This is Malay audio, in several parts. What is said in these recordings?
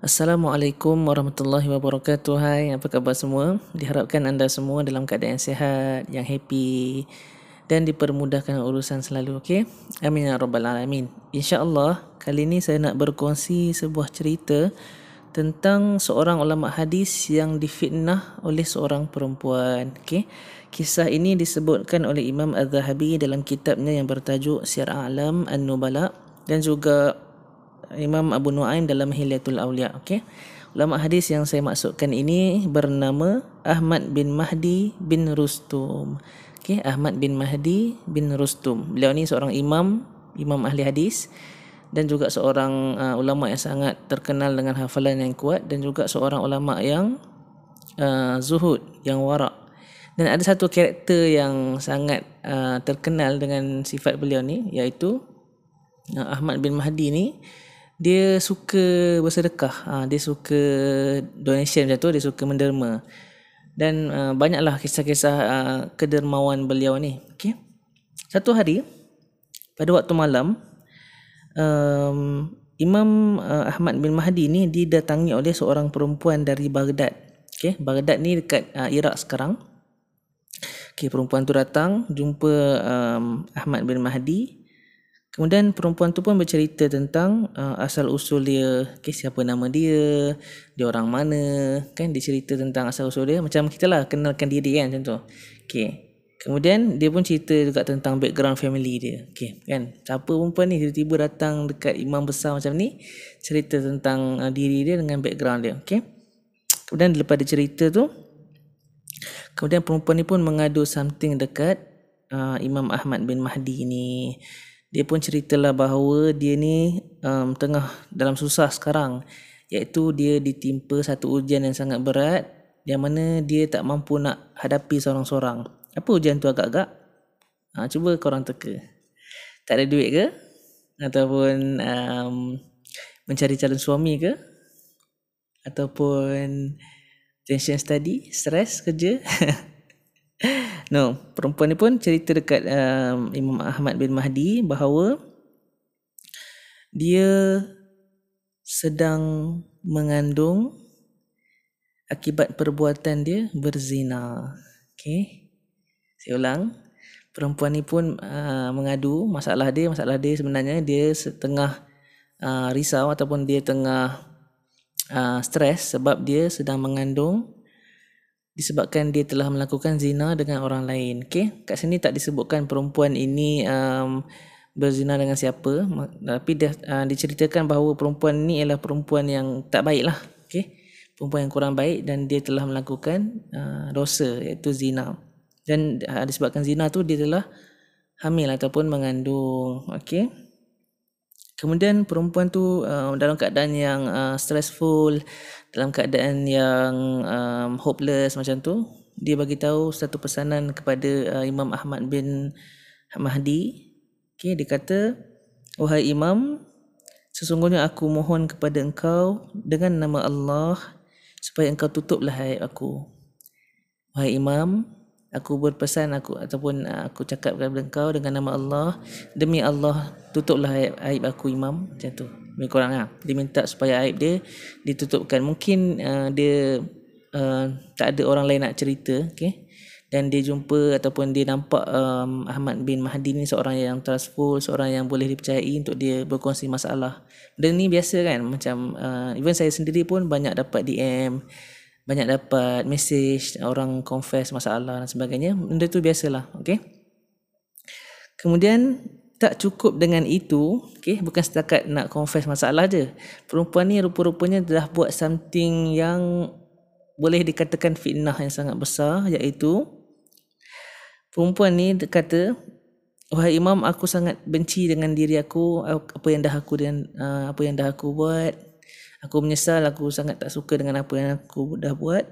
Assalamualaikum warahmatullahi wabarakatuh. Hai, apa khabar semua? Diharapkan anda semua dalam keadaan sihat, yang happy dan dipermudahkan urusan selalu, okey? Amin ya rabbal alamin. Insya-Allah, kali ini saya nak berkongsi sebuah cerita tentang seorang ulama hadis yang difitnah oleh seorang perempuan, okey? Kisah ini disebutkan oleh Imam Az-Zahabi dalam kitabnya yang bertajuk Syiar A'lam An-Nubala dan juga Imam Abu Nuaim dalam Hilyatul Aulia. Okey. Ulama hadis yang saya maksudkan ini bernama Ahmad bin Mahdi bin Rustum. Okey, Ahmad bin Mahdi bin Rustum. Beliau ni seorang imam, imam ahli hadis dan juga seorang uh, ulama yang sangat terkenal dengan hafalan yang kuat dan juga seorang ulama yang uh, zuhud, yang warak. Dan ada satu karakter yang sangat uh, terkenal dengan sifat beliau ni iaitu uh, Ahmad bin Mahdi ni dia suka bersedekah. Ha, dia suka donation macam tu dia suka menderma. Dan uh, banyaklah kisah-kisah uh, kedermawan beliau ni. Okey. Satu hari pada waktu malam um, Imam uh, Ahmad bin Mahdi ni didatangi oleh seorang perempuan dari Baghdad. Okey Baghdad ni dekat uh, Iraq sekarang. Okey perempuan tu datang jumpa um, Ahmad bin Mahdi Kemudian perempuan tu pun bercerita tentang uh, asal usul dia, okay, siapa nama dia, dia orang mana, kan dia cerita tentang asal usul dia macam kita lah kenalkan diri kan macam tu. Okay. Kemudian dia pun cerita juga tentang background family dia. Okay, kan? Siapa perempuan ni tiba-tiba datang dekat imam besar macam ni, cerita tentang uh, diri dia dengan background dia. Okay. Kemudian lepas dia cerita tu, kemudian perempuan ni pun mengadu something dekat uh, Imam Ahmad bin Mahdi ni dia pun ceritalah bahawa dia ni um, tengah dalam susah sekarang iaitu dia ditimpa satu ujian yang sangat berat yang mana dia tak mampu nak hadapi seorang-seorang. Apa ujian tu agak-agak? Ha, cuba korang teka. Tak ada duit ke? Ataupun um, mencari calon suami ke? Ataupun tension study, stress kerja? No, perempuan ni pun cerita dekat um, Imam Ahmad bin Mahdi bahawa dia sedang mengandung akibat perbuatan dia berzina. Okay. Saya ulang. Perempuan ni pun uh, mengadu masalah dia. Masalah dia sebenarnya dia setengah uh, risau ataupun dia tengah uh, stres sebab dia sedang mengandung disebabkan dia telah melakukan zina dengan orang lain. Okey, kat sini tak disebutkan perempuan ini um, berzina dengan siapa, tapi dia uh, diceritakan bahawa perempuan ini ialah perempuan yang tak baiklah. Okey, perempuan yang kurang baik dan dia telah melakukan uh, dosa iaitu zina. Dan uh, disebabkan zina tu dia telah hamil ataupun mengandung. Okey. Kemudian perempuan tu uh, dalam keadaan yang uh, stressful, dalam keadaan yang um, hopeless macam tu, dia bagi tahu satu pesanan kepada uh, Imam Ahmad bin Mahdi. Okay, dia kata, "Wahai Imam, sesungguhnya aku mohon kepada engkau dengan nama Allah supaya engkau tutuplah aib aku." Wahai Imam, aku berpesan aku ataupun uh, aku cakap kepada engkau dengan nama Allah demi Allah tutuplah aib, aib aku imam. Macam tu. Lebih kurang lah. dia minta supaya aib dia ditutupkan. Mungkin uh, dia uh, tak ada orang lain nak cerita okay? dan dia jumpa ataupun dia nampak um, Ahmad bin Mahdi ni seorang yang trustful seorang yang boleh dipercayai untuk dia berkongsi masalah. Dan ni biasa kan? Macam uh, even saya sendiri pun banyak dapat DM banyak dapat message orang confess masalah dan sebagainya benda tu biasalah okey? Kemudian tak cukup dengan itu okey bukan setakat nak confess masalah je. Perempuan ni rupa-rupanya dah buat something yang boleh dikatakan fitnah yang sangat besar iaitu perempuan ni kata wahai imam aku sangat benci dengan diri aku apa yang dah aku dan uh, apa yang dah aku buat Aku menyesal aku sangat tak suka dengan apa yang aku dah buat.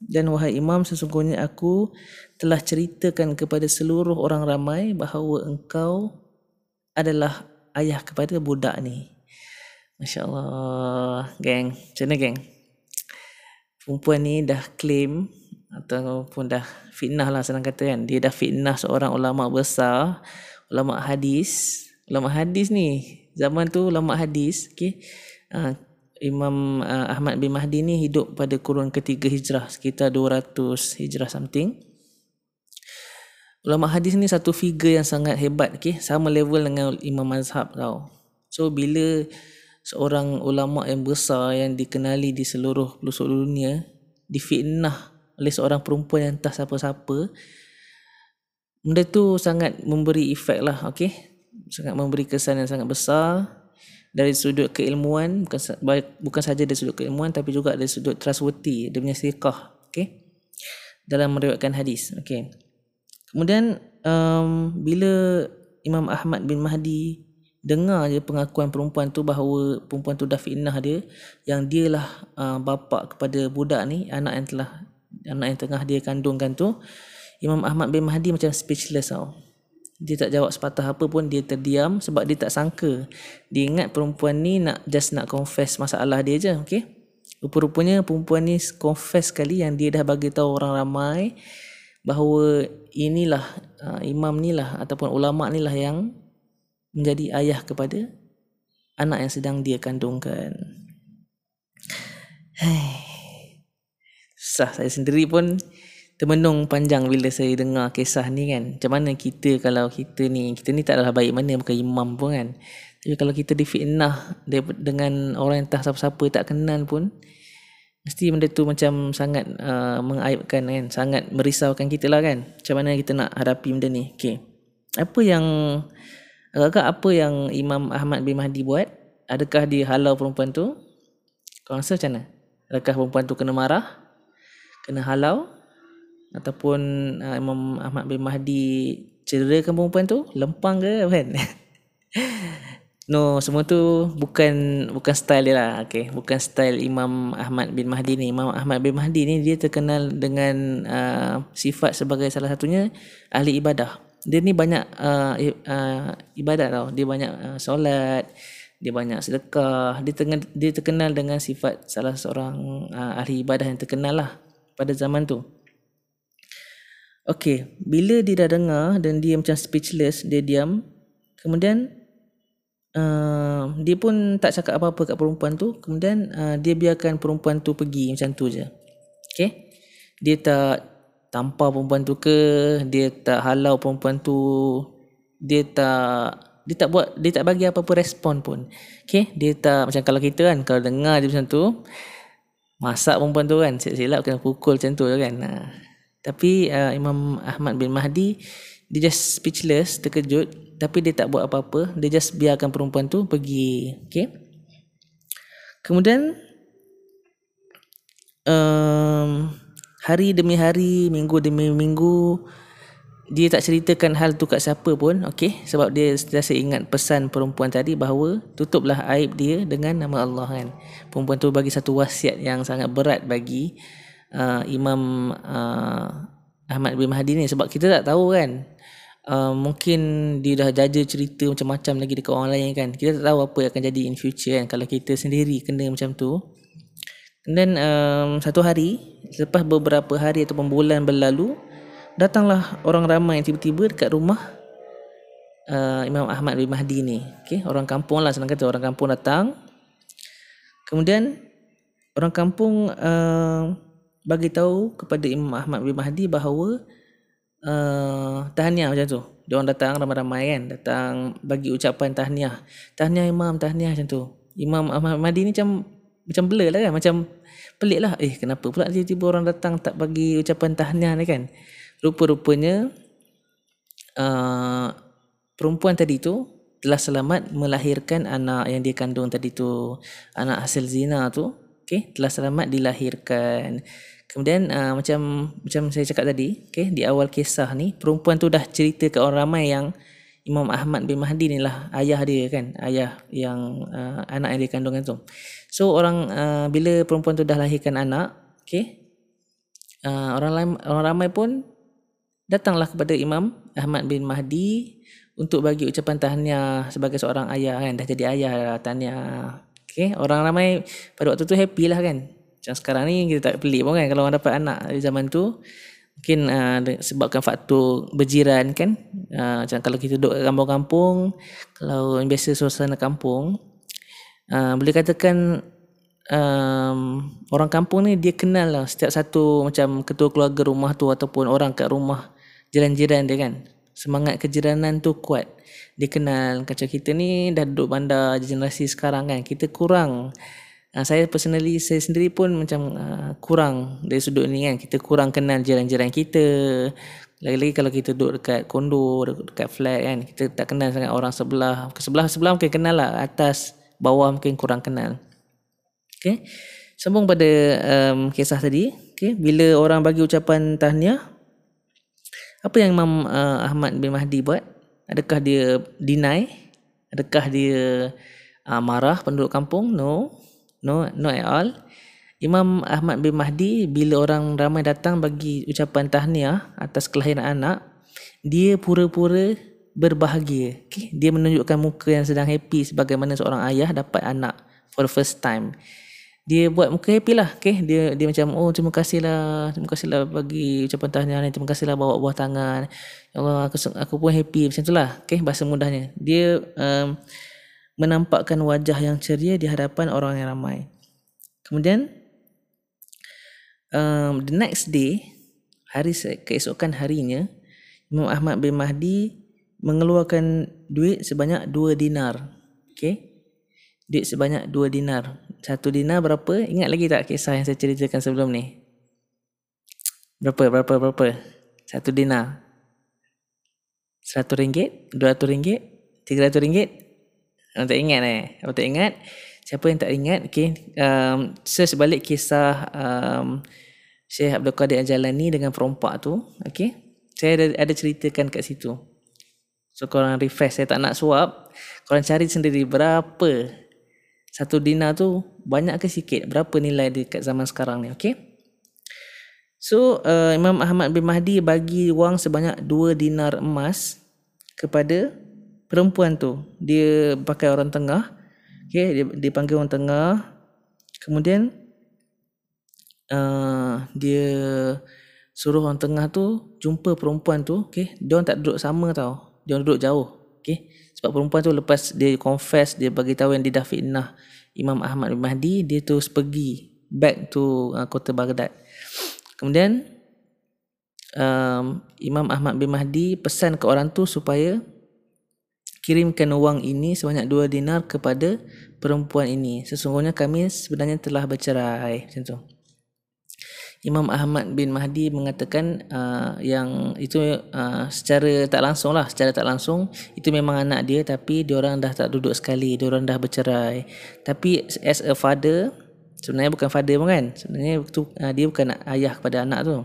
Dan wahai imam sesungguhnya aku telah ceritakan kepada seluruh orang ramai bahawa engkau adalah ayah kepada budak ni. Masya Allah. Geng. Macam mana geng? Perempuan ni dah claim ataupun dah fitnah lah senang kata kan. Dia dah fitnah seorang ulama besar. Ulama hadis. Ulama hadis ni. Zaman tu ulama hadis. Okay. Uh, Imam uh, Ahmad bin Mahdi ni hidup pada kurun ketiga hijrah sekitar 200 hijrah something ulama hadis ni satu figure yang sangat hebat okay? sama level dengan imam mazhab tau so bila seorang ulama yang besar yang dikenali di seluruh pelosok dunia difitnah oleh seorang perempuan yang entah siapa-siapa benda tu sangat memberi efek lah okay? sangat memberi kesan yang sangat besar dari sudut keilmuan bukan bukan saja dari sudut keilmuan tapi juga dari sudut trustworthy dia punya siqah okey? Dalam meriwayatkan hadis okey. Kemudian um, bila Imam Ahmad bin Mahdi dengar je pengakuan perempuan tu bahawa perempuan tu dah fitnah dia yang dialah uh, bapa kepada budak ni anak yang telah anak yang tengah dia kandungkan tu Imam Ahmad bin Mahdi macam speechless tau dia tak jawab sepatah apa pun dia terdiam sebab dia tak sangka. Dia ingat perempuan ni nak just nak confess masalah dia je okey? Rupa-rupanya perempuan ni confess sekali yang dia dah bagi tahu orang ramai bahawa inilah uh, imam ni lah ataupun ulama ni lah yang menjadi ayah kepada anak yang sedang dia kandungkan. Sah saya sendiri pun termenung panjang bila saya dengar kisah ni kan. Macam mana kita kalau kita ni, kita ni tak adalah baik mana bukan imam pun kan. Tapi kalau kita difitnah dengan orang yang tak siapa-siapa tak kenal pun, mesti benda tu macam sangat uh, mengaibkan kan. Sangat merisaukan kita lah kan. Macam mana kita nak hadapi benda ni. Okay. Apa yang, agak-agak apa yang Imam Ahmad bin Mahdi buat? Adakah dia halau perempuan tu? Kau rasa macam mana? Adakah perempuan tu kena marah? Kena halau? Ataupun uh, Imam Ahmad bin Mahdi cederakan perempuan tu? Lempang ke kan? No semua tu bukan bukan style dia lah. Okay. bukan style Imam Ahmad bin Mahdi ni. Imam Ahmad bin Mahdi ni dia terkenal dengan uh, sifat sebagai salah satunya ahli ibadah. Dia ni banyak uh, uh, ibadat tau. Dia banyak uh, solat dia banyak sedekah. Dia terkenal, dia terkenal dengan sifat salah seorang uh, ahli ibadah yang terkenal lah pada zaman tu Okey, bila dia dah dengar dan dia macam speechless, dia diam. Kemudian uh, dia pun tak cakap apa-apa kat perempuan tu. Kemudian uh, dia biarkan perempuan tu pergi macam tu je. Okey. Dia tak tampar perempuan tu ke, dia tak halau perempuan tu. Dia tak dia tak buat dia tak bagi apa-apa respon pun. Okey, dia tak macam kalau kita kan kalau dengar dia macam tu masak perempuan tu kan silap-silap kena pukul macam tu kan. Nah. Tapi uh, Imam Ahmad bin Mahdi dia just speechless, terkejut tapi dia tak buat apa-apa, dia just biarkan perempuan tu pergi. Okay? Kemudian um, hari demi hari, minggu demi minggu dia tak ceritakan hal tu kat siapa pun, okay? Sebab dia sentiasa ingat pesan perempuan tadi bahawa tutuplah aib dia dengan nama Allah kan. Perempuan tu bagi satu wasiat yang sangat berat bagi uh, Imam uh, Ahmad bin Mahdi ni. Sebab kita tak tahu kan uh, mungkin dia dah jaja cerita macam-macam lagi dekat orang lain kan. Kita tak tahu apa yang akan jadi in future kan. Kalau kita sendiri kena macam tu. Dan um, satu hari selepas beberapa hari ataupun bulan berlalu datanglah orang ramai yang tiba-tiba dekat rumah uh, Imam Ahmad bin Mahdi ni. Okay? orang kampung lah senang kata. Orang kampung datang. Kemudian orang kampung uh, bagi tahu kepada Imam Ahmad bin Mahdi bahawa uh, tahniah macam tu. Dia orang datang ramai-ramai kan, datang bagi ucapan tahniah. Tahniah Imam, tahniah macam tu. Imam Ahmad bin Mahdi ni macam macam blur lah kan, macam pelik lah. Eh kenapa pula tiba-tiba orang datang tak bagi ucapan tahniah ni kan. Rupa-rupanya uh, perempuan tadi tu telah selamat melahirkan anak yang dia kandung tadi tu. Anak hasil zina tu okay, telah selamat dilahirkan. Kemudian uh, macam macam saya cakap tadi, okay, di awal kisah ni perempuan tu dah cerita ke orang ramai yang Imam Ahmad bin Mahdi ni lah ayah dia kan, ayah yang uh, anak yang dia kandungkan tu. So orang uh, bila perempuan tu dah lahirkan anak, okay, uh, orang lain orang ramai pun datanglah kepada Imam Ahmad bin Mahdi untuk bagi ucapan tahniah sebagai seorang ayah kan dah jadi ayah dah tahniah Okay, orang ramai pada waktu tu happy lah kan. Macam sekarang ni kita tak pelik pun kan kalau orang dapat anak di zaman tu. Mungkin uh, sebabkan faktor berjiran kan. Uh, macam kalau kita duduk kampung-kampung, kalau biasa suasana kampung, uh, boleh katakan um, orang kampung ni dia kenal lah setiap satu macam ketua keluarga rumah tu ataupun orang kat rumah jiran-jiran dia kan semangat kejiranan tu kuat dia kenal macam kita ni dah duduk bandar generasi sekarang kan kita kurang uh, saya personally saya sendiri pun macam uh, kurang dari sudut ni kan kita kurang kenal jiran-jiran kita lagi-lagi kalau kita duduk dekat kondo dekat flat kan kita tak kenal sangat orang sebelah ke sebelah sebelah mungkin kenal lah atas bawah mungkin kurang kenal Okay. Sambung pada um, kisah tadi. Okay. Bila orang bagi ucapan tahniah, apa yang Imam uh, Ahmad bin Mahdi buat? Adakah dia deny? Adakah dia uh, marah penduduk kampung? No. No, no at all. Imam Ahmad bin Mahdi bila orang ramai datang bagi ucapan tahniah atas kelahiran anak, dia pura-pura berbahagia. Okay? Dia menunjukkan muka yang sedang happy sebagaimana seorang ayah dapat anak for the first time dia buat muka happy lah okay? dia dia macam oh terima kasih lah terima kasih lah bagi ucapan tahniah ni terima kasih lah bawa buah tangan ya Allah aku aku pun happy macam tu lah okay? bahasa mudahnya dia um, menampakkan wajah yang ceria di hadapan orang yang ramai kemudian um, the next day hari keesokan harinya Imam Ahmad bin Mahdi mengeluarkan duit sebanyak 2 dinar okay? duit sebanyak 2 dinar satu dinar berapa? Ingat lagi tak kisah yang saya ceritakan sebelum ni? Berapa, berapa, berapa? Satu dinar. Seratus ringgit? Dua ratus ringgit? Tiga ratus ringgit? Abang tak ingat eh? Abang tak ingat? Siapa yang tak ingat? Okay. Um, search balik kisah um, Syekh Abdul Qadir Ajalani dengan perompak tu. Okay. Saya ada, ada ceritakan kat situ. So korang refresh. Saya tak nak suap. Korang cari sendiri berapa satu dinar tu banyak ke sikit? Berapa nilai dia kat zaman sekarang ni? Okey. So uh, Imam Ahmad bin Mahdi bagi wang sebanyak dua dinar emas kepada perempuan tu. Dia pakai orang tengah. Okey dia dipanggil orang tengah. Kemudian uh, dia suruh orang tengah tu jumpa perempuan tu. Okey dia orang tak duduk sama tau. Dia orang duduk jauh. Okey sebab perempuan tu lepas dia confess, dia bagi tahu yang dia dah fitnah Imam Ahmad bin Mahdi, dia terus pergi back to uh, kota Baghdad. Kemudian um, Imam Ahmad bin Mahdi pesan ke orang tu supaya kirimkan wang ini sebanyak dua dinar kepada perempuan ini. Sesungguhnya kami sebenarnya telah bercerai. Macam tu. Imam Ahmad bin Mahdi mengatakan uh, yang itu uh, secara tak langsung lah secara tak langsung itu memang anak dia tapi dia orang dah tak duduk sekali dia orang dah bercerai. Tapi as a father sebenarnya bukan father pun kan sebenarnya itu uh, dia bukan ayah kepada anak tu.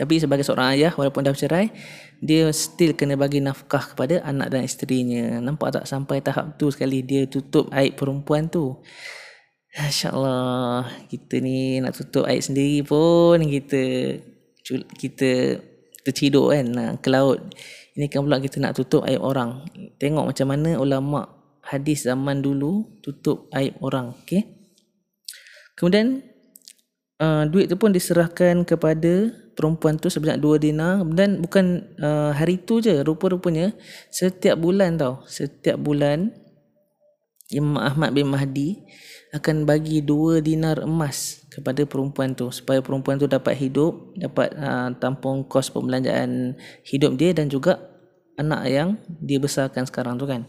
Tapi sebagai seorang ayah walaupun dah bercerai dia still kena bagi nafkah kepada anak dan isterinya. Nampak tak sampai tahap tu sekali dia tutup aib perempuan tu InsyaAllah kita ni nak tutup air sendiri pun kita kita terciduk kan ke laut. Ini kan pula kita nak tutup air orang. Tengok macam mana ulama hadis zaman dulu tutup air orang. Okay? Kemudian uh, duit tu pun diserahkan kepada perempuan tu sebanyak dua dinar dan bukan uh, hari tu je rupa-rupanya setiap bulan tau setiap bulan Imam Ahmad bin Mahdi akan bagi dua dinar emas kepada perempuan tu supaya perempuan tu dapat hidup dapat uh, tampung kos pembelanjaan hidup dia dan juga anak yang dia besarkan sekarang tu kan.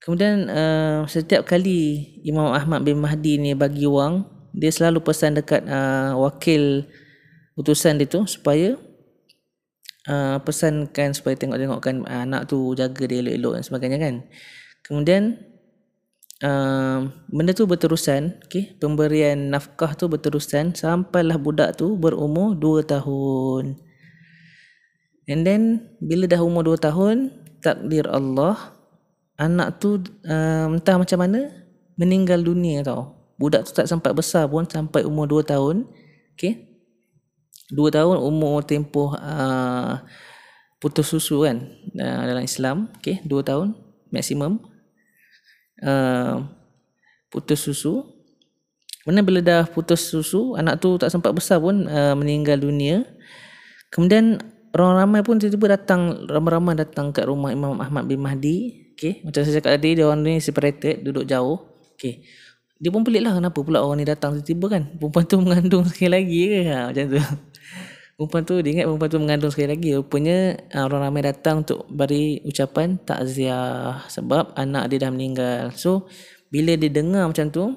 Kemudian uh, setiap kali Imam Ahmad bin Mahdi ni bagi wang dia selalu pesan dekat uh, wakil utusan dia tu supaya uh, pesankan supaya tengok-tengokkan anak tu jaga dia elok-elok dan sebagainya kan. Kemudian uh, benda tu berterusan okay? pemberian nafkah tu berterusan sampailah budak tu berumur 2 tahun and then bila dah umur 2 tahun takdir Allah anak tu uh, entah macam mana meninggal dunia tau budak tu tak sampai besar pun sampai umur 2 tahun okay? 2 tahun umur tempoh uh, putus susu kan uh, dalam Islam okay? 2 tahun maksimum Uh, putus susu. Mana bila dah putus susu, anak tu tak sempat besar pun uh, meninggal dunia. Kemudian orang ramai pun tiba-tiba datang, ramai-ramai datang kat rumah Imam Ahmad bin Mahdi. Okay. Macam saya cakap tadi, dia orang ni separated, duduk jauh. Okay. dia pun pelik lah kenapa pula orang ni datang tiba-tiba kan perempuan tu mengandung sekali lagi ke ha, macam tu perempuan tu dia ingat perempuan tu mengandung sekali lagi. Rupanya ha, orang ramai datang untuk beri ucapan takziah sebab anak dia dah meninggal. So bila dia dengar macam tu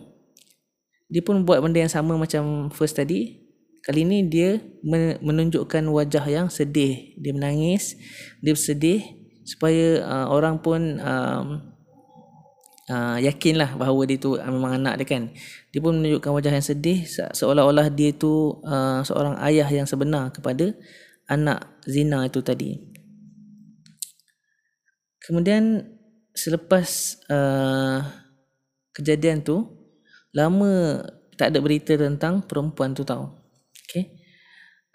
dia pun buat benda yang sama macam first tadi. Kali ni dia menunjukkan wajah yang sedih. Dia menangis dia bersedih supaya uh, orang pun um, uh, yakinlah bahawa dia tu uh, memang anak dia kan. Dia pun menunjukkan wajah yang sedih seolah-olah dia tu uh, seorang ayah yang sebenar kepada anak zina itu tadi. Kemudian selepas uh, kejadian tu lama tak ada berita tentang perempuan tu tahu okay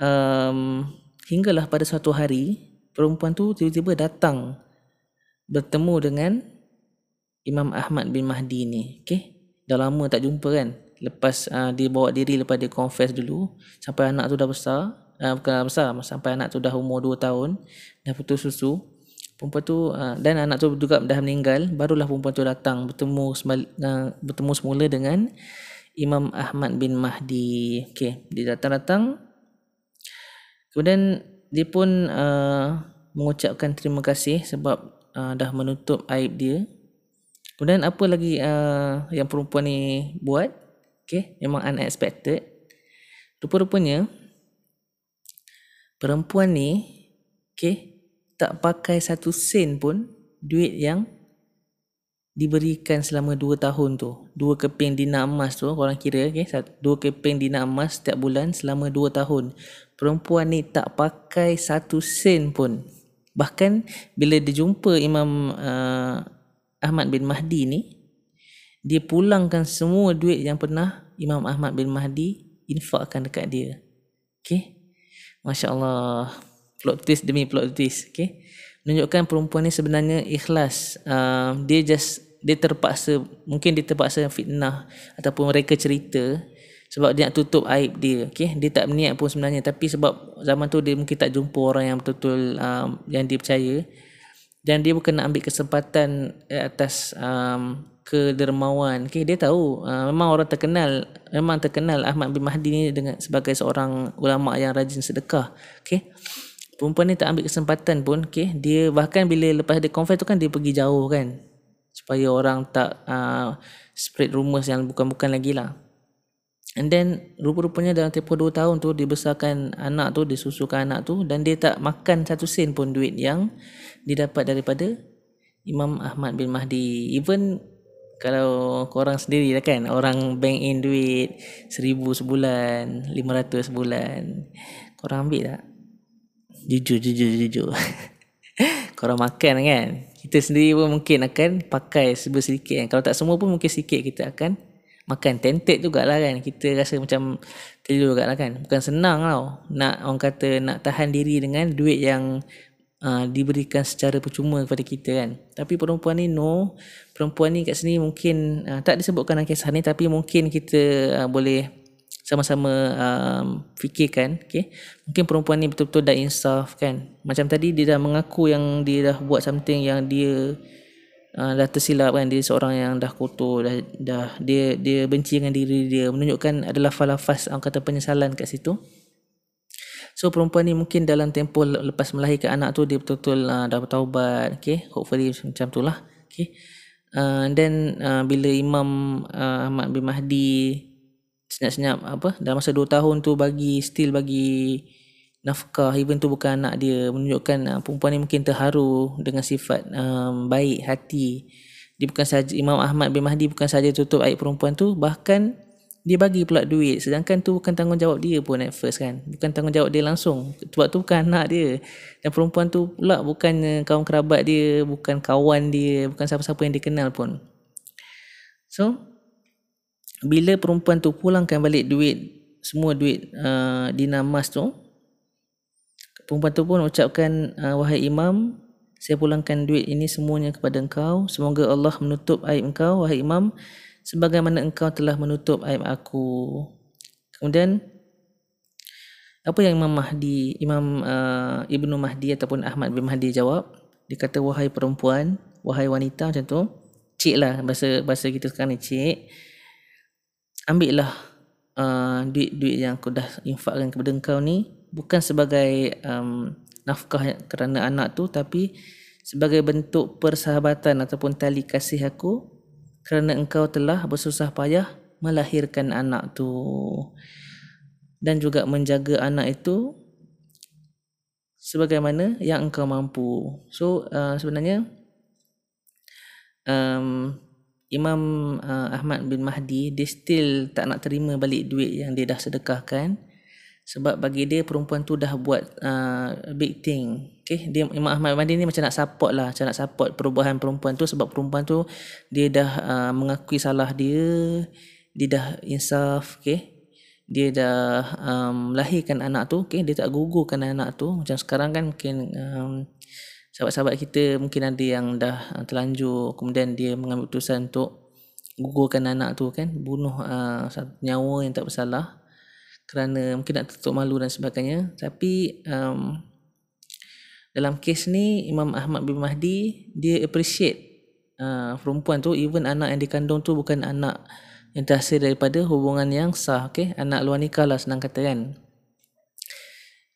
um, hinggalah pada suatu hari perempuan tu tiba-tiba datang bertemu dengan Imam Ahmad bin Mahdi ni. Okay. Dah lama tak jumpa kan. Lepas uh, dia bawa diri lepas dia confess dulu. Sampai anak tu dah besar. Uh, bukan besar. Sampai anak tu dah umur 2 tahun. Dah putus susu. Perempuan tu uh, dan anak tu juga dah meninggal. Barulah perempuan tu datang bertemu uh, bertemu semula dengan Imam Ahmad bin Mahdi. Okay. Dia datang-datang. Kemudian dia pun uh, mengucapkan terima kasih sebab uh, dah menutup aib dia Kemudian apa lagi uh, yang perempuan ni buat? Okay, memang unexpected. Rupa-rupanya perempuan ni okay, tak pakai satu sen pun duit yang diberikan selama dua tahun tu. Dua keping dinar emas tu, orang kira. Okay, dua keping dinar emas setiap bulan selama dua tahun. Perempuan ni tak pakai satu sen pun. Bahkan bila dia jumpa Imam uh, Ahmad bin Mahdi ni dia pulangkan semua duit yang pernah Imam Ahmad bin Mahdi infakkan dekat dia. Okey. Masya-Allah. Plot twist demi plot twist, okey. Menunjukkan perempuan ni sebenarnya ikhlas. Uh, dia just dia terpaksa mungkin dia terpaksa fitnah ataupun mereka cerita sebab dia nak tutup aib dia okey dia tak berniat pun sebenarnya tapi sebab zaman tu dia mungkin tak jumpa orang yang betul-betul um, yang dia percaya dan dia bukan nak ambil kesempatan eh, atas um, kedermawan okay, dia tahu uh, memang orang terkenal memang terkenal Ahmad bin Mahdi ni dengan sebagai seorang ulama yang rajin sedekah okay. perempuan ni tak ambil kesempatan pun okay. dia bahkan bila lepas dia confess tu kan dia pergi jauh kan supaya orang tak uh, spread rumours yang bukan-bukan lagi lah And then rupa-rupanya dalam tempoh 2 tahun tu dibesarkan anak tu, disusukan anak tu dan dia tak makan satu sen pun duit yang didapat daripada Imam Ahmad bin Mahdi. Even kalau korang sendiri lah kan, orang bank in duit seribu sebulan, lima ratus sebulan. Korang ambil tak? Jujur, jujur, jujur. korang makan kan? Kita sendiri pun mungkin akan pakai sedikit kan. Kalau tak semua pun mungkin sikit kita akan makan tented jugalah kan. Kita rasa macam tidur jugalah kan. Bukan senang tau nak orang kata nak tahan diri dengan duit yang uh, diberikan secara percuma kepada kita kan. Tapi perempuan ni no. Perempuan ni kat sini mungkin uh, tak disebutkan dalam kisah ni tapi mungkin kita uh, boleh sama-sama um, fikirkan okay? mungkin perempuan ni betul-betul dah insaf kan. Macam tadi dia dah mengaku yang dia dah buat something yang dia uh, dah tersilap kan dia seorang yang dah kotor dah dah dia dia benci dengan diri dia. Menunjukkan adalah falafas orang kata penyesalan kat situ. So perempuan ni mungkin dalam tempoh lepas melahirkan anak tu dia betul-betul uh, dah bertaubat okay hopefully macam tu lah okay uh, then uh, bila Imam uh, Ahmad bin Mahdi senyap-senyap apa dalam masa 2 tahun tu bagi still bagi nafkah even tu bukan anak dia menunjukkan uh, perempuan ni mungkin terharu dengan sifat um, baik hati. Dia bukan saja Imam Ahmad bin Mahdi bukan saja tutup aib perempuan tu bahkan dia bagi pula duit. Sedangkan tu bukan tanggungjawab dia pun at first kan. Bukan tanggungjawab dia langsung. Sebab tu bukan anak dia. Dan perempuan tu pula bukan kawan kerabat dia bukan kawan dia bukan siapa-siapa yang dikenal pun. So bila perempuan tu pulangkan balik duit semua duit uh, dinar emas tu Perempuan tu pun ucapkan, uh, Wahai Imam, saya pulangkan duit ini semuanya kepada engkau. Semoga Allah menutup aib engkau, Wahai Imam, sebagaimana engkau telah menutup aib aku. Kemudian, apa yang Imam Mahdi, Imam uh, Ibnu Mahdi ataupun Ahmad bin Mahdi jawab? Dia kata, Wahai perempuan, wahai wanita macam tu. Cik lah, bahasa, bahasa kita sekarang ni, cik. ambillah uh, duit-duit yang aku dah infakkan kepada engkau ni bukan sebagai um, nafkah kerana anak tu tapi sebagai bentuk persahabatan ataupun tali kasih aku kerana engkau telah bersusah payah melahirkan anak tu dan juga menjaga anak itu sebagaimana yang engkau mampu. So uh, sebenarnya um, Imam uh, Ahmad bin Mahdi dia still tak nak terima balik duit yang dia dah sedekahkan sebab bagi dia perempuan tu dah buat uh, big thing. Okay? Dia Imam Ahmad Mahdi ni macam nak support lah. Macam nak support perubahan perempuan tu sebab perempuan tu dia dah uh, mengakui salah dia. Dia dah insaf okay? Dia dah um, lahirkan anak tu okay? Dia tak gugurkan anak tu. Macam sekarang kan mungkin um, sahabat-sahabat kita mungkin ada yang dah uh, terlanjur kemudian dia mengambil keputusan untuk gugurkan anak tu kan? Bunuh uh, nyawa yang tak bersalah kerana mungkin nak tutup malu dan sebagainya. Tapi um, dalam kes ni Imam Ahmad bin Mahdi dia appreciate uh, perempuan tu. Even anak yang dikandung tu bukan anak yang terhasil daripada hubungan yang sah okay? anak luar nikah lah senang kata kan?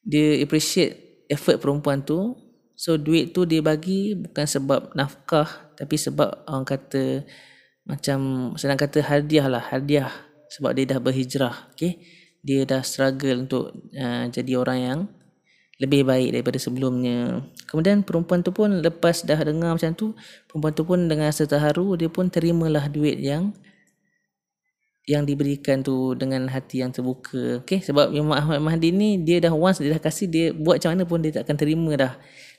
Dia appreciate effort perempuan tu. So duit tu dia bagi bukan sebab nafkah tapi sebab orang kata macam senang kata hadiah lah hadiah. Sebab dia dah berhijrah okay? Dia dah struggle untuk uh, jadi orang yang lebih baik daripada sebelumnya. Kemudian perempuan tu pun lepas dah dengar macam tu, perempuan tu pun dengan rasa terharu, dia pun terimalah duit yang yang diberikan tu dengan hati yang terbuka. Okay? Sebab Imam Ahmad Mahdi ni, dia dah once dia dah kasih, dia buat macam mana pun dia tak akan terima dah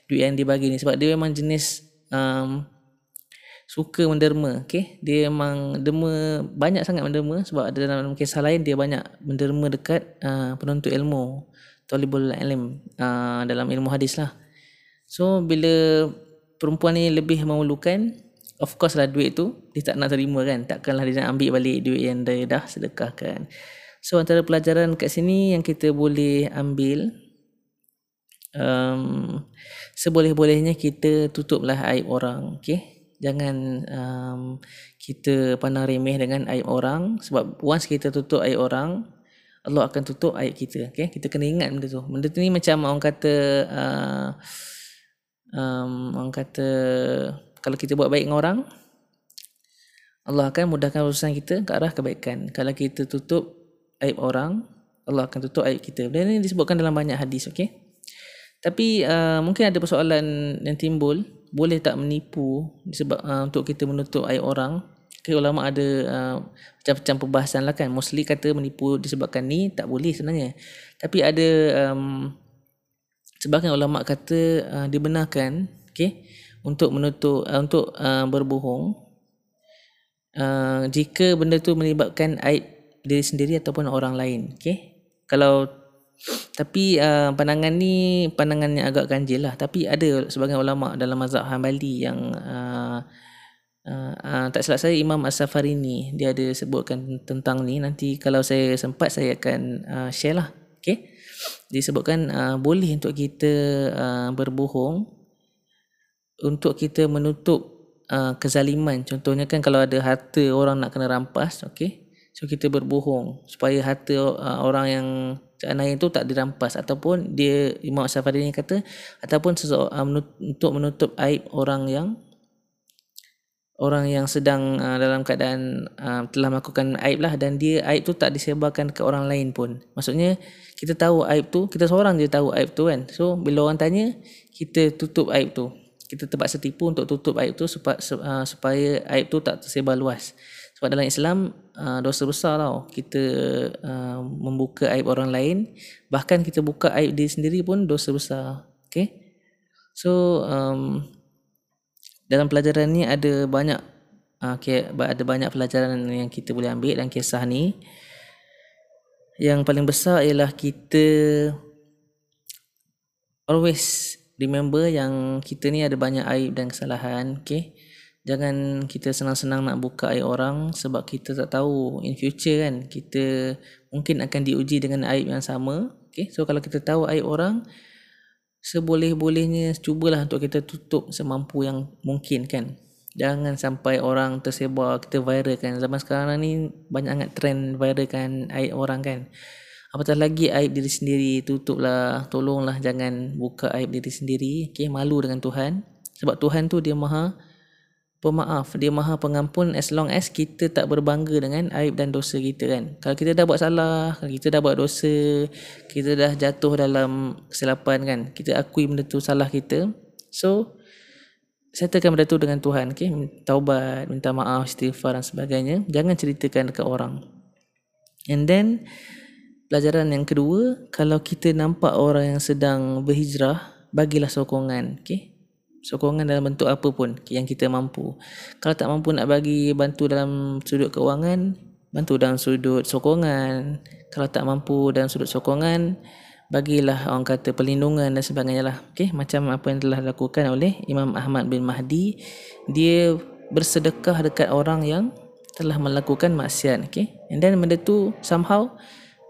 duit yang dia bagi ni. Sebab dia memang jenis um, suka menderma okey? Dia memang derma banyak sangat menderma sebab ada dalam kisah lain dia banyak menderma dekat uh, penuntut ilmu talibul ilm uh, dalam ilmu hadis lah so bila perempuan ni lebih memerlukan of course lah duit tu dia tak nak terima kan? Takkanlah dia nak ambil balik duit yang dia dah sedekahkan. So antara pelajaran kat sini yang kita boleh ambil um, seboleh-bolehnya kita tutuplah aib orang okey jangan um, kita pandang remeh dengan aib orang. Sebab once kita tutup aib orang Allah akan tutup aib kita okay? kita kena ingat benda tu. Benda tu ni macam orang kata uh, um, orang kata kalau kita buat baik dengan orang Allah akan mudahkan urusan kita ke arah kebaikan. Kalau kita tutup aib orang Allah akan tutup aib kita. Benda ni disebutkan dalam banyak hadis okay? tapi uh, mungkin ada persoalan yang timbul boleh tak menipu sebab uh, untuk kita menutup aib orang? Ke ulama ada uh, macam-macam perbahasan lah kan. Mostly kata menipu disebabkan ni tak boleh sebenarnya. Tapi ada um, sebahagian ulama kata uh, dibenarkan okay, untuk menutup uh, untuk uh, berbohong uh, jika benda tu melibatkan aib diri sendiri ataupun orang lain okay? kalau tapi uh, pandangan ni pandangan yang agak ganjil lah. Tapi ada sebagian ulama dalam mazhab Hanbali yang uh, uh, uh, tak silap saya Imam As-Safari ni dia ada sebutkan tentang ni. Nanti kalau saya sempat saya akan uh, share lah. Okay. Dia sebutkan uh, boleh untuk kita uh, berbohong untuk kita menutup uh, kezaliman. Contohnya kan kalau ada harta orang nak kena rampas. Okay. So kita berbohong supaya harta uh, orang yang lain tu tak dirampas. Ataupun dia Imam Safari ni kata ataupun uh, untuk menutup aib orang yang orang yang sedang uh, dalam keadaan uh, telah melakukan aib lah. Dan dia aib tu tak disebarkan ke orang lain pun. Maksudnya kita tahu aib tu kita seorang je tahu aib tu kan. So bila orang tanya kita tutup aib tu. Kita terpaksa tipu untuk tutup aib tu supaya, supaya aib tu tak tersebar luas sebab dalam Islam uh, dosa besar tau. Kita uh, membuka aib orang lain. Bahkan kita buka aib diri sendiri pun dosa besar. Okay? So um, dalam pelajaran ni ada banyak uh, okay, ada banyak pelajaran yang kita boleh ambil dalam kisah ni. Yang paling besar ialah kita always remember yang kita ni ada banyak aib dan kesalahan okay jangan kita senang-senang nak buka aib orang sebab kita tak tahu in future kan kita mungkin akan diuji dengan aib yang sama okay? so kalau kita tahu aib orang seboleh-bolehnya cubalah untuk kita tutup semampu yang mungkin kan Jangan sampai orang tersebar kita viralkan. Zaman sekarang ni banyak sangat trend viralkan aib orang kan. Apatah lagi aib diri sendiri, tutuplah, tolonglah jangan buka aib diri sendiri. Okay, malu dengan Tuhan. Sebab Tuhan tu dia maha pemaaf, dia maha pengampun as long as kita tak berbangga dengan aib dan dosa kita kan. Kalau kita dah buat salah, kalau kita dah buat dosa, kita dah jatuh dalam kesilapan kan, kita akui benda tu salah kita. So, settlekan benda tu dengan Tuhan okay? taubat, minta maaf, istighfar dan sebagainya jangan ceritakan dekat orang and then pelajaran yang kedua kalau kita nampak orang yang sedang berhijrah bagilah sokongan okay? Sokongan dalam bentuk apa pun yang kita mampu kalau tak mampu nak bagi bantu dalam sudut keuangan bantu dalam sudut sokongan kalau tak mampu dalam sudut sokongan bagilah orang kata perlindungan dan sebagainya lah. Okay, macam apa yang telah dilakukan oleh Imam Ahmad bin Mahdi. Dia bersedekah dekat orang yang telah melakukan maksiat. Okay, and then benda tu somehow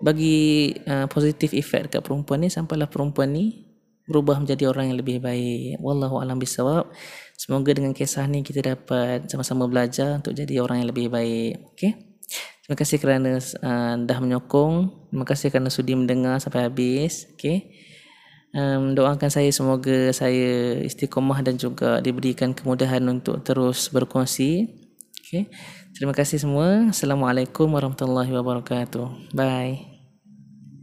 bagi uh, positive effect dekat perempuan ni sampailah perempuan ni berubah menjadi orang yang lebih baik. Wallahu alam bisawab. Semoga dengan kisah ni kita dapat sama-sama belajar untuk jadi orang yang lebih baik. Okay. Terima kasih kerana uh, dah menyokong. Terima kasih kerana sudi mendengar sampai habis. Okay. Um, doakan saya semoga saya istiqomah dan juga diberikan kemudahan untuk terus berkongsi. Okay. Terima kasih semua. Assalamualaikum warahmatullahi wabarakatuh. Bye.